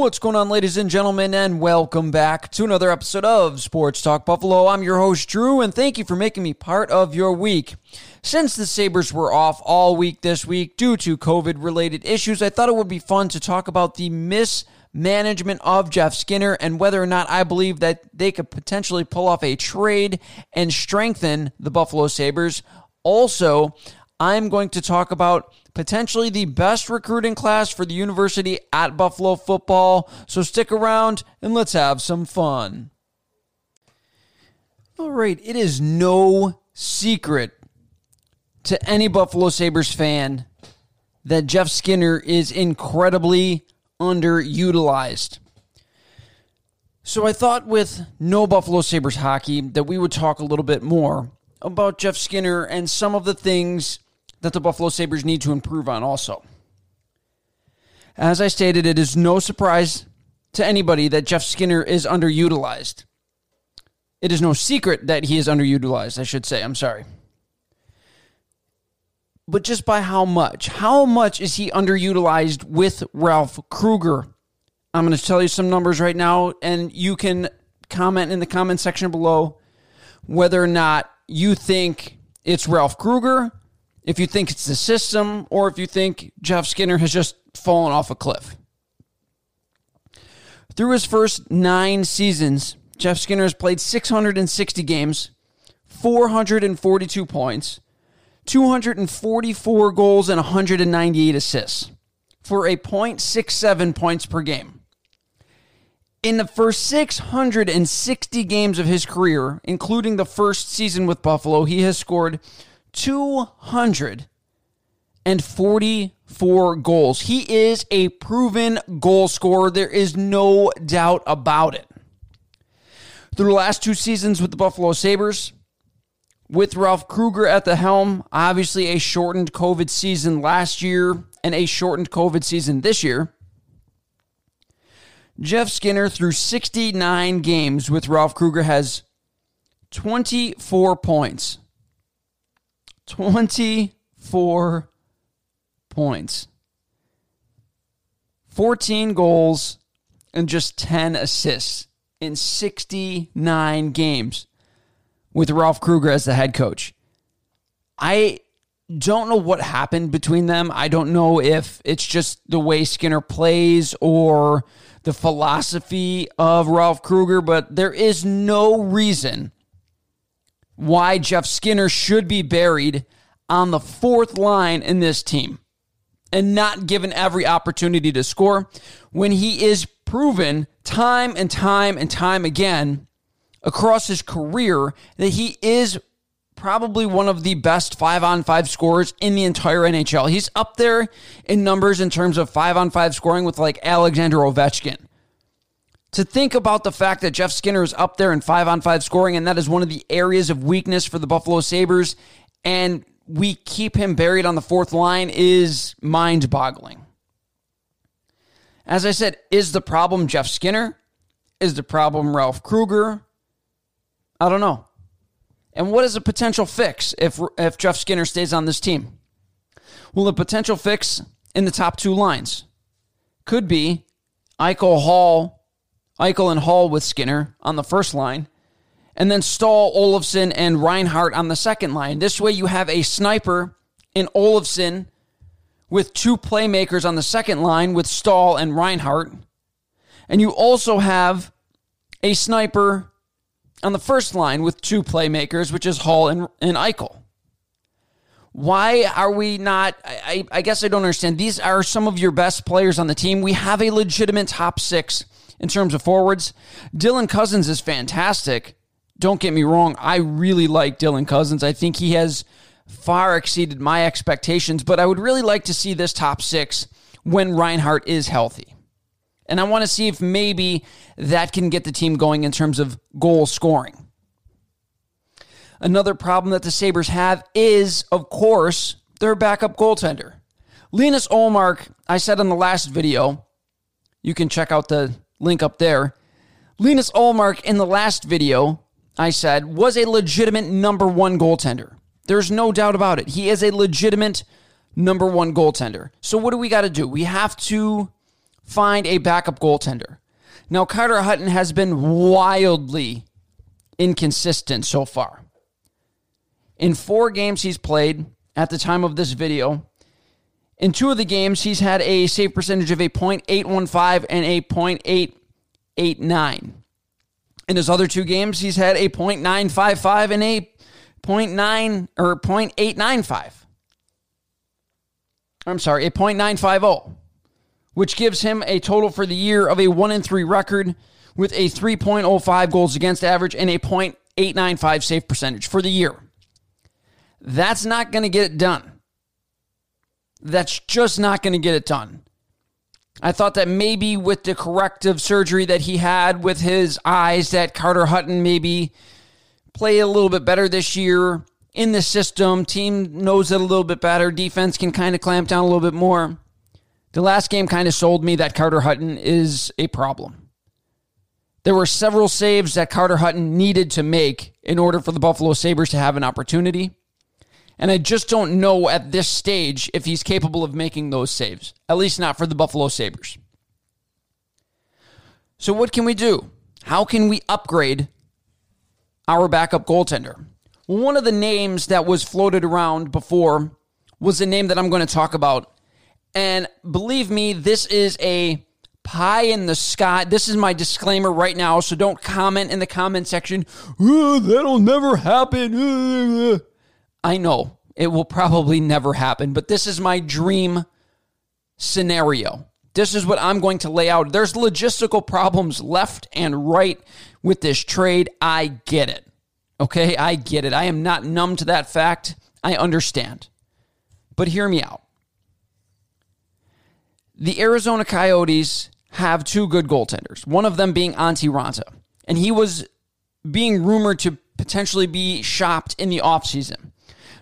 What's going on, ladies and gentlemen, and welcome back to another episode of Sports Talk Buffalo. I'm your host, Drew, and thank you for making me part of your week. Since the Sabres were off all week this week due to COVID related issues, I thought it would be fun to talk about the mismanagement of Jeff Skinner and whether or not I believe that they could potentially pull off a trade and strengthen the Buffalo Sabres. Also, I'm going to talk about potentially the best recruiting class for the university at Buffalo football. So stick around and let's have some fun. All right, it is no secret to any Buffalo Sabres fan that Jeff Skinner is incredibly underutilized. So I thought with no Buffalo Sabres hockey that we would talk a little bit more about Jeff Skinner and some of the things that the Buffalo Sabres need to improve on also. As I stated, it is no surprise to anybody that Jeff Skinner is underutilized. It is no secret that he is underutilized, I should say. I'm sorry. But just by how much? How much is he underutilized with Ralph Krueger? I'm going to tell you some numbers right now, and you can comment in the comment section below whether or not you think it's Ralph Krueger, if you think it's the system or if you think Jeff Skinner has just fallen off a cliff. Through his first nine seasons, Jeff Skinner has played 660 games, 442 points, 244 goals, and 198 assists for a .67 points per game. In the first 660 games of his career, including the first season with Buffalo, he has scored 244 goals. He is a proven goal scorer. There is no doubt about it. Through the last two seasons with the Buffalo Sabres, with Ralph Krueger at the helm, obviously a shortened COVID season last year and a shortened COVID season this year. Jeff Skinner, through 69 games with Ralph Krueger, has 24 points, 24 points, 14 goals, and just 10 assists in 69 games with Ralph Krueger as the head coach. I don't know what happened between them. I don't know if it's just the way Skinner plays or the philosophy of Ralph Krueger, but there is no reason why Jeff Skinner should be buried on the fourth line in this team and not given every opportunity to score when he is proven time and time and time again across his career that he is probably one of the best five on five scorers in the entire NHL. He's up there in numbers in terms of five on five scoring with like Alexander Ovechkin to think about the fact that Jeff Skinner is up there in five on five scoring, and that is one of the areas of weakness for the Buffalo Sabres, and we keep him buried on the fourth line is mind boggling. As I said, is the problem Jeff Skinner? Is the problem Ralph Krueger? I don't know. And what is a potential fix if, if Jeff Skinner stays on this team? Well, a potential fix in the top two lines could be Eichel Hall Eichel and Hall with Skinner on the first line, and then Staal, Olofsson, and Reinhart on the second line. This way, you have a sniper in Olofsson with two playmakers on the second line with Staal and Reinhart. And you also have a sniper on the first line with two playmakers, which is Hall and, and Eichel. Why are we not? I, I guess I don't understand. These are some of your best players on the team. We have a legitimate top six in terms of forwards. Dylan Cozens is fantastic. Don't get me wrong. I really like Dylan Cozens. I think he has far exceeded my expectations, but I would really like to see this top six when Reinhart is healthy. And I want to see if maybe that can get the team going in terms of goal scoring. Another problem that the Sabres have is, of course, their backup goaltender. Linus Ullmark, I said in the last video, you can check out the link up there. Linus Ullmark in the last video, I said, was a legitimate number one goaltender. There's no doubt about it. He is a legitimate number one goaltender. So, what do we got to do? We have to find a backup goaltender. Now, Carter Hutton has been wildly inconsistent so far. In four games he's played at the time of this video, in two of the games, he's had a save percentage of a .815 and a .889. In his other two games, he's had a .955 and a .9 or .895. I'm sorry, a .950, which gives him a total for the year of a 1 and 3 record with a 3.05 goals against average and a .895 save percentage for the year. That's not going to get it done. That's just not going to get it done. I thought that maybe with the corrective surgery that he had with his eyes, that Carter Hutton maybe play a little bit better this year in the system. Team knows it a little bit better. Defense can kind of clamp down a little bit more. The last game kind of sold me that Carter Hutton is a problem. There were several saves that Carter Hutton needed to make in order for the Buffalo Sabres to have an opportunity. And I just don't know at this stage if he's capable of making those saves, at least not for the Buffalo Sabres. So, what can we do? How can we upgrade our backup goaltender? One of the names that was floated around before was the name that I'm going to talk about. And believe me, this is a pie in the sky. This is my disclaimer right now, so don't comment in the comment section. Oh, that'll never happen. I know it will probably never happen, but this is my dream scenario. This is what I'm going to lay out. There's logistical problems left and right with this trade. I get it. Okay, I get it. I am not numb to that fact. I understand. But hear me out. The Arizona Coyotes have two good goaltenders, one of them being Antti Raanta. And he was being rumored to potentially be shopped in the offseason.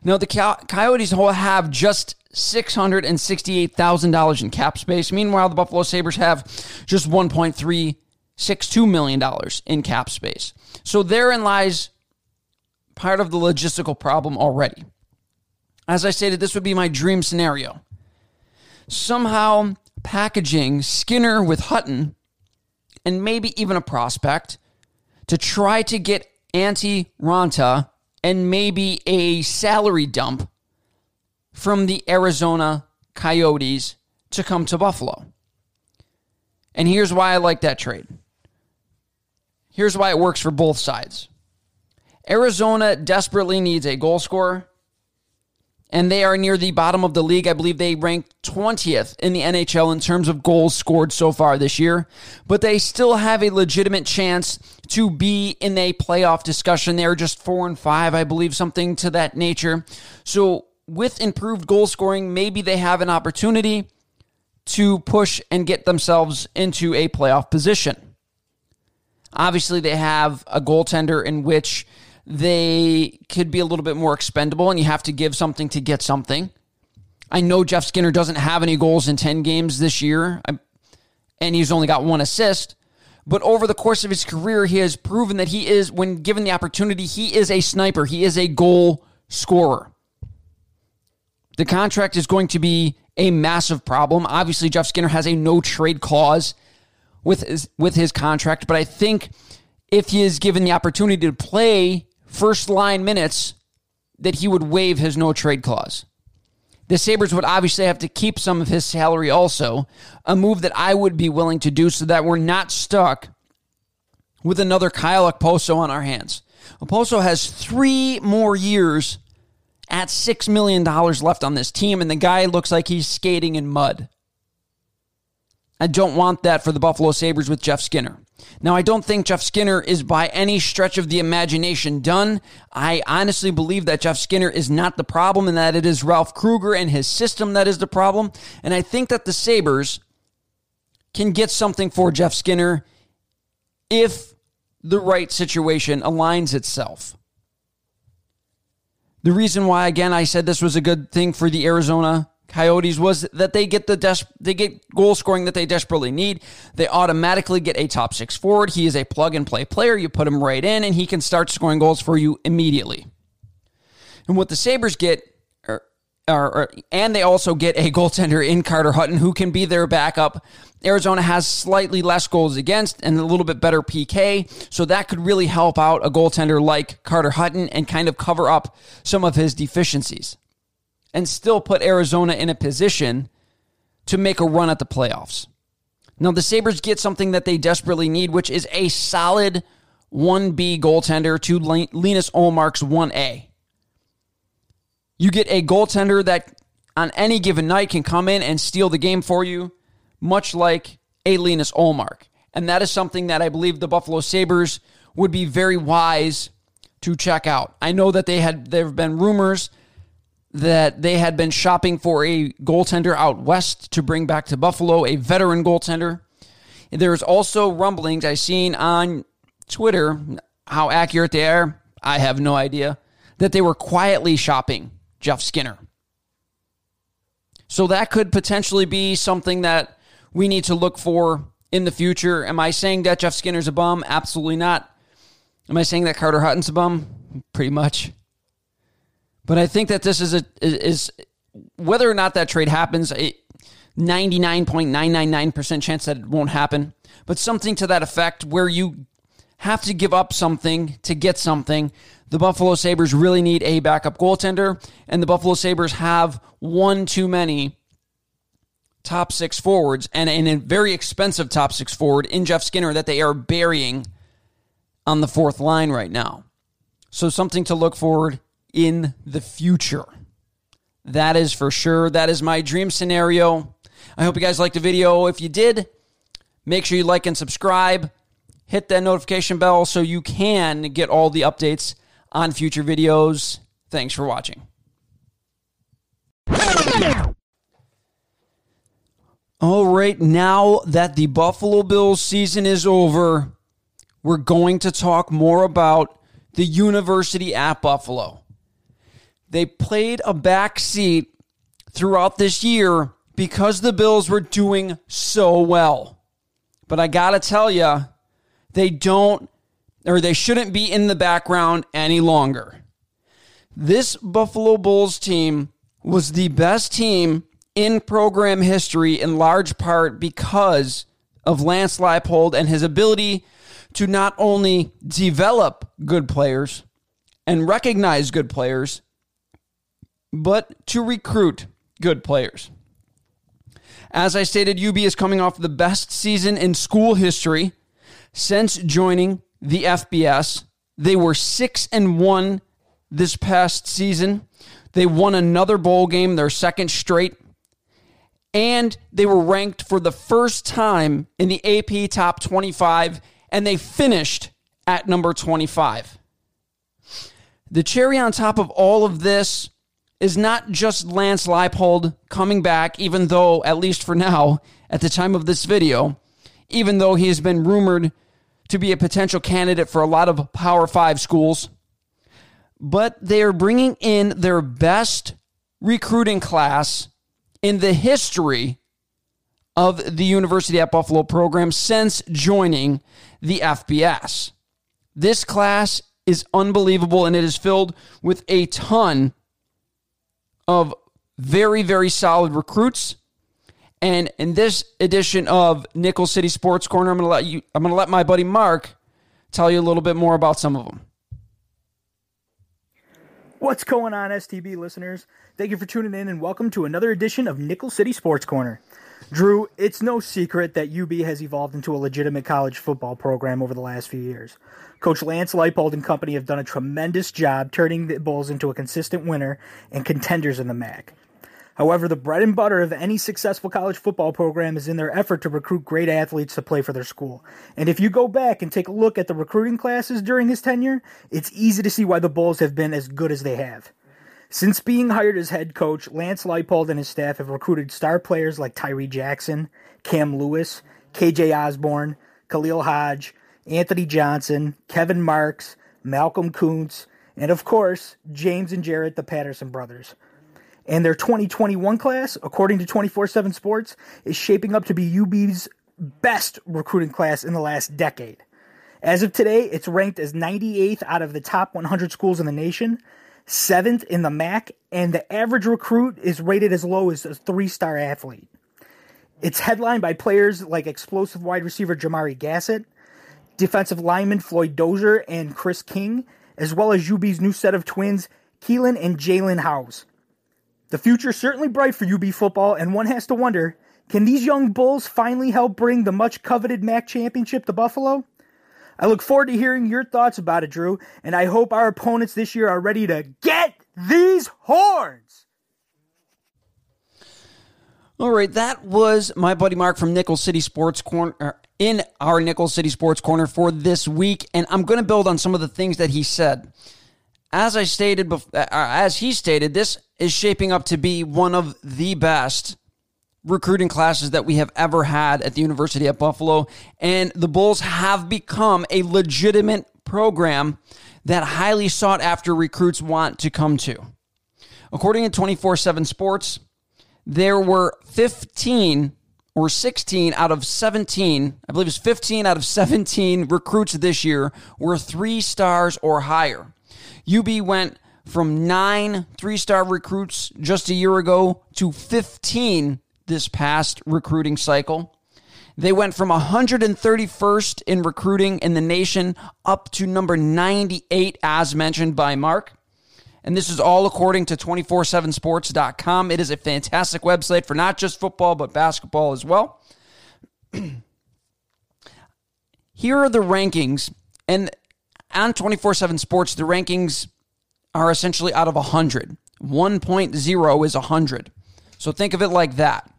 Now, the Coyotes have just $668,000 in cap space. Meanwhile, the Buffalo Sabres have just $1.362 million in cap space. So therein lies part of the logistical problem already. As I stated, this would be my dream scenario. Somehow packaging Skinner with Hutton and maybe even a prospect to try to get Antti Raanta and maybe a salary dump from the Arizona Coyotes to come to Buffalo. And here's why I like that trade. Here's why it works for both sides. Arizona desperately needs a goal scorer and they are near the bottom of the league. I believe they rank 20th in the NHL in terms of goals scored so far this year, but they still have a legitimate chance to be in a playoff discussion. They are just 4 and 5, I believe, something to that nature. So, with improved goal scoring, maybe they have an opportunity to push and get themselves into a playoff position. Obviously, they have a goaltender in which they could be a little bit more expendable and you have to give something to get something. I know Jeff Skinner doesn't have any goals in 10 games this year, and he's only got one assist. But over the course of his career, he has proven that he is, when given the opportunity, he is a sniper. He is a goal scorer. The contract is going to be a massive problem. Obviously, Jeff Skinner has a no trade clause with his, with his contract, but I think if he is given the opportunity to play first line minutes that he would waive his no trade clause. The Sabres would obviously have to keep some of his salary also, a move that I would be willing to do so that we're not stuck with another Kyle Okposo on our hands. Okposo has three more years at $6 million left on this team, and the guy looks like he's skating in mud. I don't want that for the Buffalo Sabres with Jeff Skinner. Now, I don't think Jeff Skinner is by any stretch of the imagination done. I honestly believe that Jeff Skinner is not the problem and that it is Ralph Krueger and his system that is the problem. And I think that the Sabres can get something for Jeff Skinner if the right situation aligns itself. The reason why, again, I said this was a good thing for the Arizona Coyotes was that they get the des- they get goal scoring that they desperately need. They automatically get a top six forward. He is a plug and play player. You put him right in, and he can start scoring goals for you immediately. And what the Sabres get, are, are, are, and they also get a goaltender in Carter Hutton who can be their backup. Arizona has slightly less goals against and a little bit better PK, so that could really help out a goaltender like Carter Hutton and kind of cover up some of his deficiencies and still put Arizona in a position to make a run at the playoffs. Now, the Sabres get something that they desperately need, which is a solid 1B goaltender to Linus Ullmark's 1A. You get a goaltender that on any given night can come in and steal the game for you, much like a Linus Ullmark. And that is something that I believe the Buffalo Sabres would be very wise to check out. I know that they had there have been rumors that they had been shopping for a goaltender out west to bring back to Buffalo, a veteran goaltender. There's also rumblings I've seen on Twitter. How accurate they are, I have no idea. That they were quietly shopping Jeff Skinner. So that could potentially be something that we need to look for in the future. Am I saying that Jeff Skinner's a bum? Absolutely not. Am I saying that Carter Hutton's a bum? Pretty much. But I think that this is a is whether or not that trade happens, a 99.999% chance that it won't happen. But something to that effect where you have to give up something to get something. The Buffalo Sabres really need a backup goaltender, and the Buffalo Sabres have one too many top six forwards and, and a very expensive top six forward in Jeff Skinner that they are burying on the fourth line right now. So something to look forward in the future. That is for sure. That is my dream scenario. I hope you guys liked the video. If you did, make sure you like and subscribe. Hit that notification bell so you can get all the updates on future videos. Thanks for watching. All right, now that the Buffalo Bills season is over, we're going to talk more about the university at Buffalo. They played a back seat throughout this year because the Bills were doing so well. But I got to tell you, they don't or they shouldn't be in the background any longer. This Buffalo Bulls team was the best team in program history in large part because of Lance Leipold and his ability to not only develop good players and recognize good players, but to recruit good players. As I stated, UB is coming off the best season in school history since joining the FBS. They were 6 and 1 this past season. They won another bowl game, their second straight. And they were ranked for the first time in the AP top 25 and they finished at number 25. The cherry on top of all of this is not just Lance Leipold coming back, even though, at least for now, at the time of this video, even though he has been rumored to be a potential candidate for a lot of Power Five schools, but they are bringing in their best recruiting class in the history of the University at Buffalo program since joining the FBS. This class is unbelievable and it is filled with a ton of very, very solid recruits. And in this edition of Nickel City Sports Corner, I'm gonna let you I'm gonna let my buddy Mark tell you a little bit more about some of them. What's going on, STB listeners? Thank you for tuning in and welcome to another edition of Nickel City Sports Corner. Drew, it's no secret that UB has evolved into a legitimate college football program over the last few years. Coach Lance Leipold and company have done a tremendous job turning the Bulls into a consistent winner and contenders in the MAC. However, the bread and butter of any successful college football program is in their effort to recruit great athletes to play for their school. And if you go back and take a look at the recruiting classes during his tenure, it's easy to see why the Bulls have been as good as they have. Since being hired as head coach, Lance Leipold and his staff have recruited star players like Tyree Jackson, Cam Lewis, KJ Osborn, Khalil Hodge, Anthony Johnson, Kevin Marks, Malcolm Koonce, and of course, James and Jaret, the Patterson brothers. And their 2021 class, according to 24 7 Sports, is shaping up to be UB's best recruiting class in the last decade. As of today, it's ranked as 98th out of the top 100 schools in the nation, seventh in the MAC, and the average recruit is rated as low as a three star athlete. It's headlined by players like explosive wide receiver Jamari Gassett, defensive lineman Floyd Dozier and Chris King, as well as UB's new set of twins, Keelan and Jalen House. The future is certainly bright for UB football, and one has to wonder can these young Bulls finally help bring the much coveted MAC championship to Buffalo? I look forward to hearing your thoughts about it, Drew, and I hope our opponents this year are ready to get these horns. All right, that was my buddy Mark from Nickel City Sports Corner er, in our Nickel City Sports Corner for this week, and I'm going to build on some of the things that he said. As I stated, uh, as he stated, this is shaping up to be one of the best recruiting classes that we have ever had at the University at Buffalo, and the Bulls have become a legitimate program that highly sought after recruits want to come to. According to 24 7 Sports, there were 15 or 16 out of 17, I believe it's 15 out of 17 recruits this year were three stars or higher. UB went from nine three star recruits just a year ago to 15 this past recruiting cycle. They went from 131st in recruiting in the nation up to number 98, as mentioned by Mark. And this is all according to 247sports.com. It is a fantastic website for not just football, but basketball as well. Here are the rankings. And on 24 7 Sports, the rankings are essentially out of 100. 1.0 is 100. So think of it like that.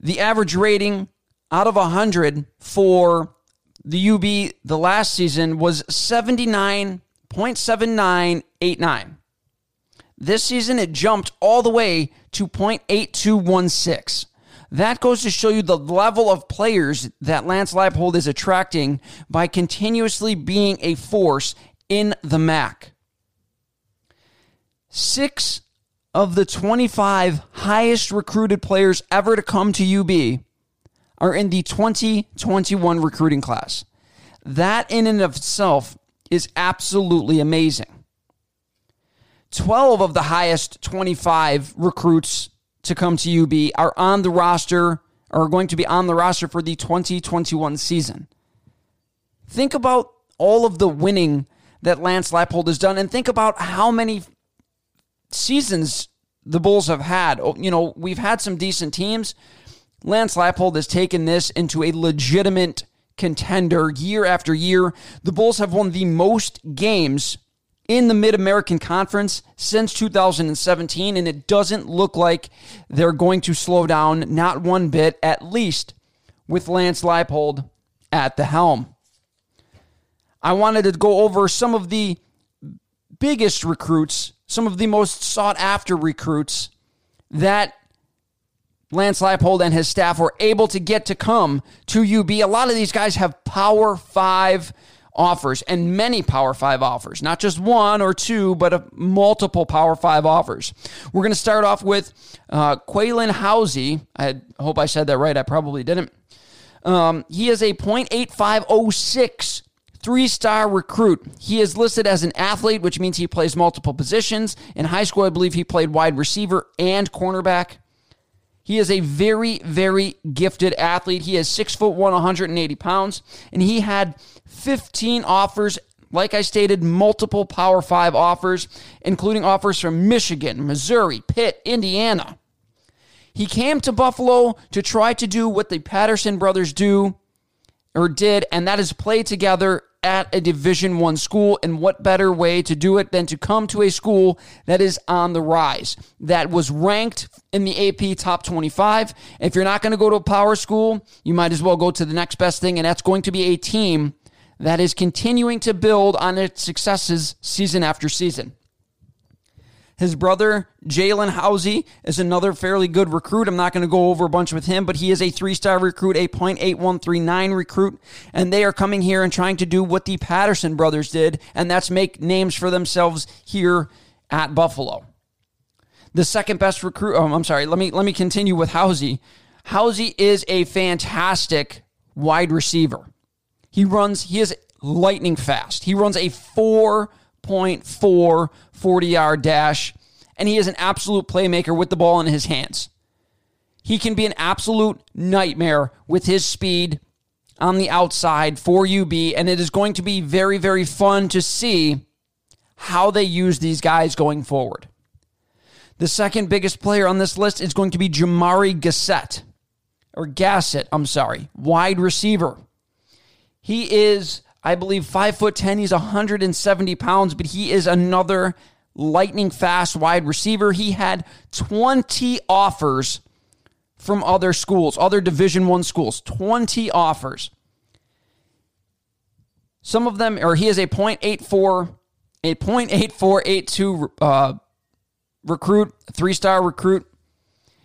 The average rating out of 100 for the UB the last season was 79.7989. This season, it jumped all the way to 0.8216. That goes to show you the level of players that Lance Leipold is attracting by continuously being a force in the MAC. Six of the 25 highest recruited players ever to come to UB are in the 2021 recruiting class. That, in and of itself, is absolutely amazing. 12 of the highest 25 recruits to come to UB are on the roster, are going to be on the roster for the 2021 season. Think about all of the winning that Lance Leipold has done and think about how many seasons the Bulls have had. Oh, you know, we've had some decent teams. Lance Leipold has taken this into a legitimate contender year after year. The Bulls have won the most games in the Mid American Conference since 2017, and it doesn't look like they're going to slow down, not one bit, at least with Lance Leipold at the helm. I wanted to go over some of the biggest recruits, some of the most sought after recruits that Lance Leipold and his staff were able to get to come to UB. A lot of these guys have Power Five offers and many Power Five offers, not just one or two, but multiple Power Five offers. We're going to start off with uh, Quaylen Housey. I hope I said that right. I probably didn't. Um, he is a .8506 three star recruit. He is listed as an athlete, which means he plays multiple positions. In high school, I believe he played wide receiver and cornerback. He is a very, very gifted athlete. He is six foot one, 180 pounds, and he had 15 offers. Like I stated, multiple Power Five offers, including offers from Michigan, Missouri, Pitt, Indiana. He came to Buffalo to try to do what the Patterson brothers do or did, and that is play together at a division 1 school and what better way to do it than to come to a school that is on the rise that was ranked in the AP top 25 if you're not going to go to a power school you might as well go to the next best thing and that's going to be a team that is continuing to build on its successes season after season his brother, Jalen Housey, is another fairly good recruit. I'm not going to go over a bunch with him, but he is a three star recruit, a .8139 recruit. And they are coming here and trying to do what the Patterson brothers did, and that's make names for themselves here at Buffalo. the second best recruit. Oh, I'm sorry. Let me let me continue with Housey. Housey is a fantastic wide receiver. He runs. He is lightning fast. He runs a 4.4 40 yard dash, and he is an absolute playmaker with the ball in his hands. He can be an absolute nightmare with his speed on the outside for UB, and it is going to be very, very fun to see how they use these guys going forward. The second biggest player on this list is going to be Jamari Gassett, or Gassett, I'm sorry, wide receiver. He is, I believe, five foot ten. He's 170 pounds, but he is another lightning fast wide receiver. He had 20 offers from other schools, other Division One schools. 20 offers. Some of them, or he is a .84, a .8482 uh, recruit, three star recruit.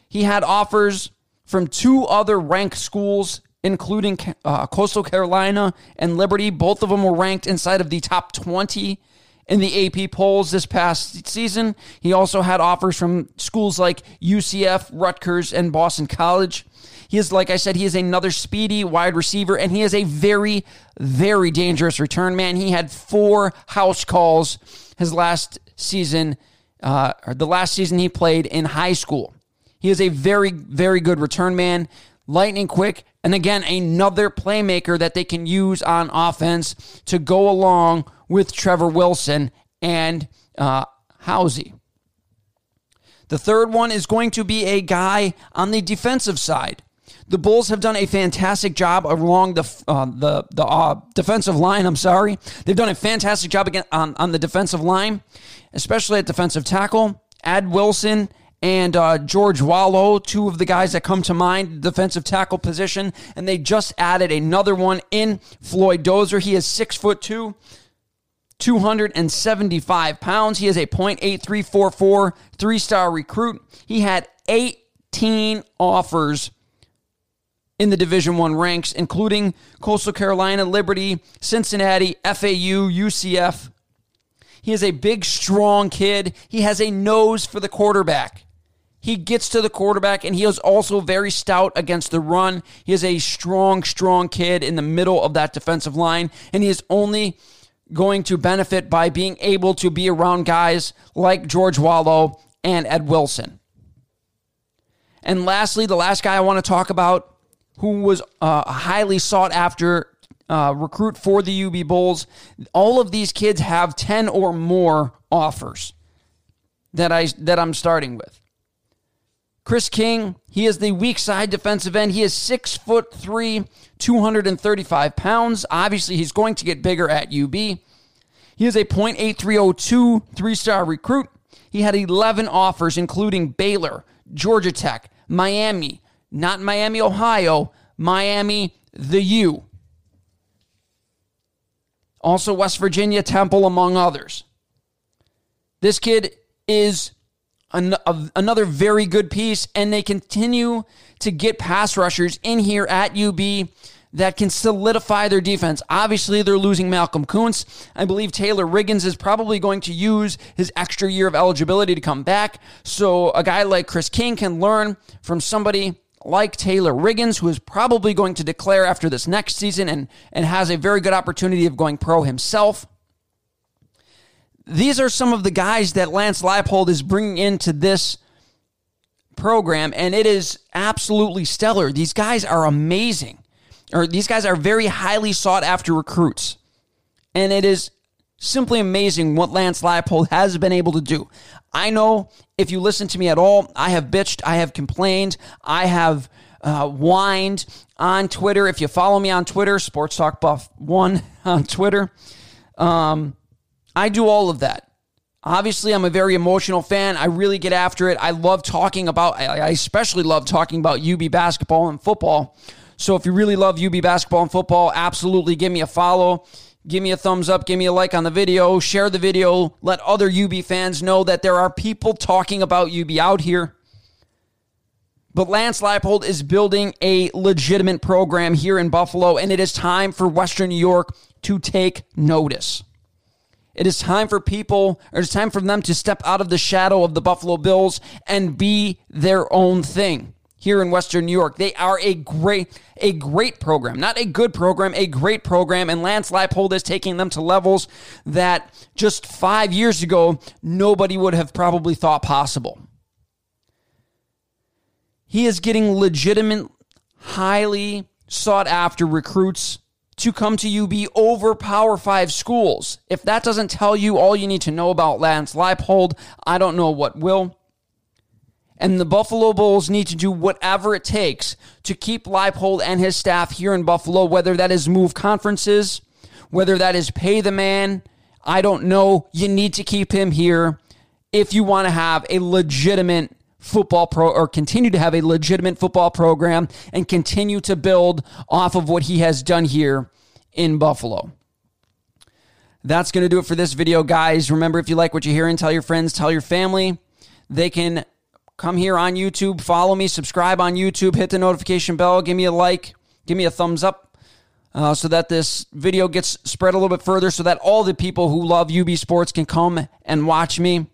He had offers from two other ranked schools, including uh, Coastal Carolina and Liberty. Both of them were ranked inside of the top 20 in the AP polls this past season. He also had offers from schools like UCF, Rutgers, and Boston College. He is, like I said, he is another speedy wide receiver, and he is a very, very dangerous return man. He had four house calls his last season uh, the last season he played in high school. He is a very, very good return man, lightning quick, and again, another playmaker that they can use on offense to go along with Trevor Wilson and uh, Housey. The third one is going to be a guy on the defensive side. The Bulls have done a fantastic job along the uh, the the uh, defensive line. I'm sorry, they've done a fantastic job again on, on the defensive line, especially at defensive tackle. Ad Wilson and uh, George Wallow, two of the guys that come to mind, defensive tackle position, and they just added another one in Floyd Dozer. He is six foot two. 275 pounds. He is a .8344 three-star recruit. He had 18 offers in the Division One ranks, including Coastal Carolina, Liberty, Cincinnati, FAU, UCF. He is a big, strong kid. He has a nose for the quarterback. He gets to the quarterback, and he is also very stout against the run. He is a strong, strong kid in the middle of that defensive line, and he is only going to benefit by being able to be around guys like George Wallow and Ed Wilson. And lastly, the last guy I want to talk about who was uh, a highly sought after uh, recruit for the UB Bulls. All of these kids have 10 or more offers that I that I'm starting with. Chris King, he is the weak side defensive end. He is six foot three, 235 pounds. Obviously, he's going to get bigger at UB. He is a .8302 three-star recruit. He had 11 offers, including Baylor, Georgia Tech, Miami, not Miami, Ohio, Miami, the U. Also, West Virginia, Temple, among others. This kid is an, another very good piece, and they continue to get pass rushers in here at UB that can solidify their defense. Obviously, they're losing Malcolm Koonce. I believe Taylor Riggins is probably going to use his extra year of eligibility to come back. So a guy like Chris King can learn from somebody like Taylor Riggins, who is probably going to declare after this next season and, and has a very good opportunity of going pro himself. These are some of the guys that Lance Leipold is bringing into this program, and it is absolutely stellar. These guys are amazing, or these guys are very highly sought after recruits. And it is simply amazing what Lance Leipold has been able to do. I know if you listen to me at all, I have bitched, I have complained, I have uh, whined on Twitter. If you follow me on Twitter, Sports Talk Buff One on Twitter, um, I do all of that. Obviously, I'm a very emotional fan. I really get after it. I love talking about. I especially love talking about UB basketball and football. So if you really love UB basketball and football, absolutely give me a follow. Give me a thumbs up, give me a like on the video, share the video, let other UB fans know that there are people talking about UB out here. But Lance Leipold is building a legitimate program here in Buffalo, and it is time for Western New York to take notice. It is time for people, or it's time for them to step out of the shadow of the Buffalo Bills and be their own thing here in Western New York. They are a great, a great program, not a good program, a great program. And Lance Leipold is taking them to levels that just five years ago nobody would have probably thought possible. He is getting legitimate, highly sought after recruits to come to UB over Power Five schools. If that doesn't tell you all you need to know about Lance Leipold, I don't know what will. And the Buffalo Bulls need to do whatever it takes to keep Leipold and his staff here in Buffalo, whether that is move conferences, whether that is pay the man. I don't know. You need to keep him here if you want to have a legitimate football pro or continue to have a legitimate football program and continue to build off of what he has done here in Buffalo. That's going to do it for this video, guys. Remember, if you like what you're hearing, tell your friends, tell your family. They can come here on YouTube, follow me, subscribe on YouTube, hit the notification bell, give me a like, give me a thumbs up uh, so that this video gets spread a little bit further so that all the people who love UB Sports can come and watch me.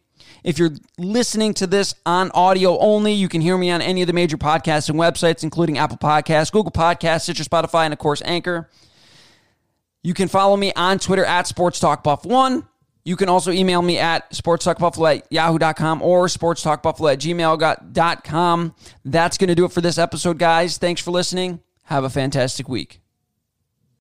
If you're listening to this on audio only, you can hear me on any of the major podcasts and websites, including Apple Podcasts, Google Podcasts, Stitcher, Spotify, and of course, Anchor. You can follow me on Twitter at Sports Talk Buff One. You can also email me at sportstalkbuffalo at yahoo.com or sportstalkbuffalo at gmail.com. That's going to do it for this episode, guys. Thanks for listening. Have a fantastic week.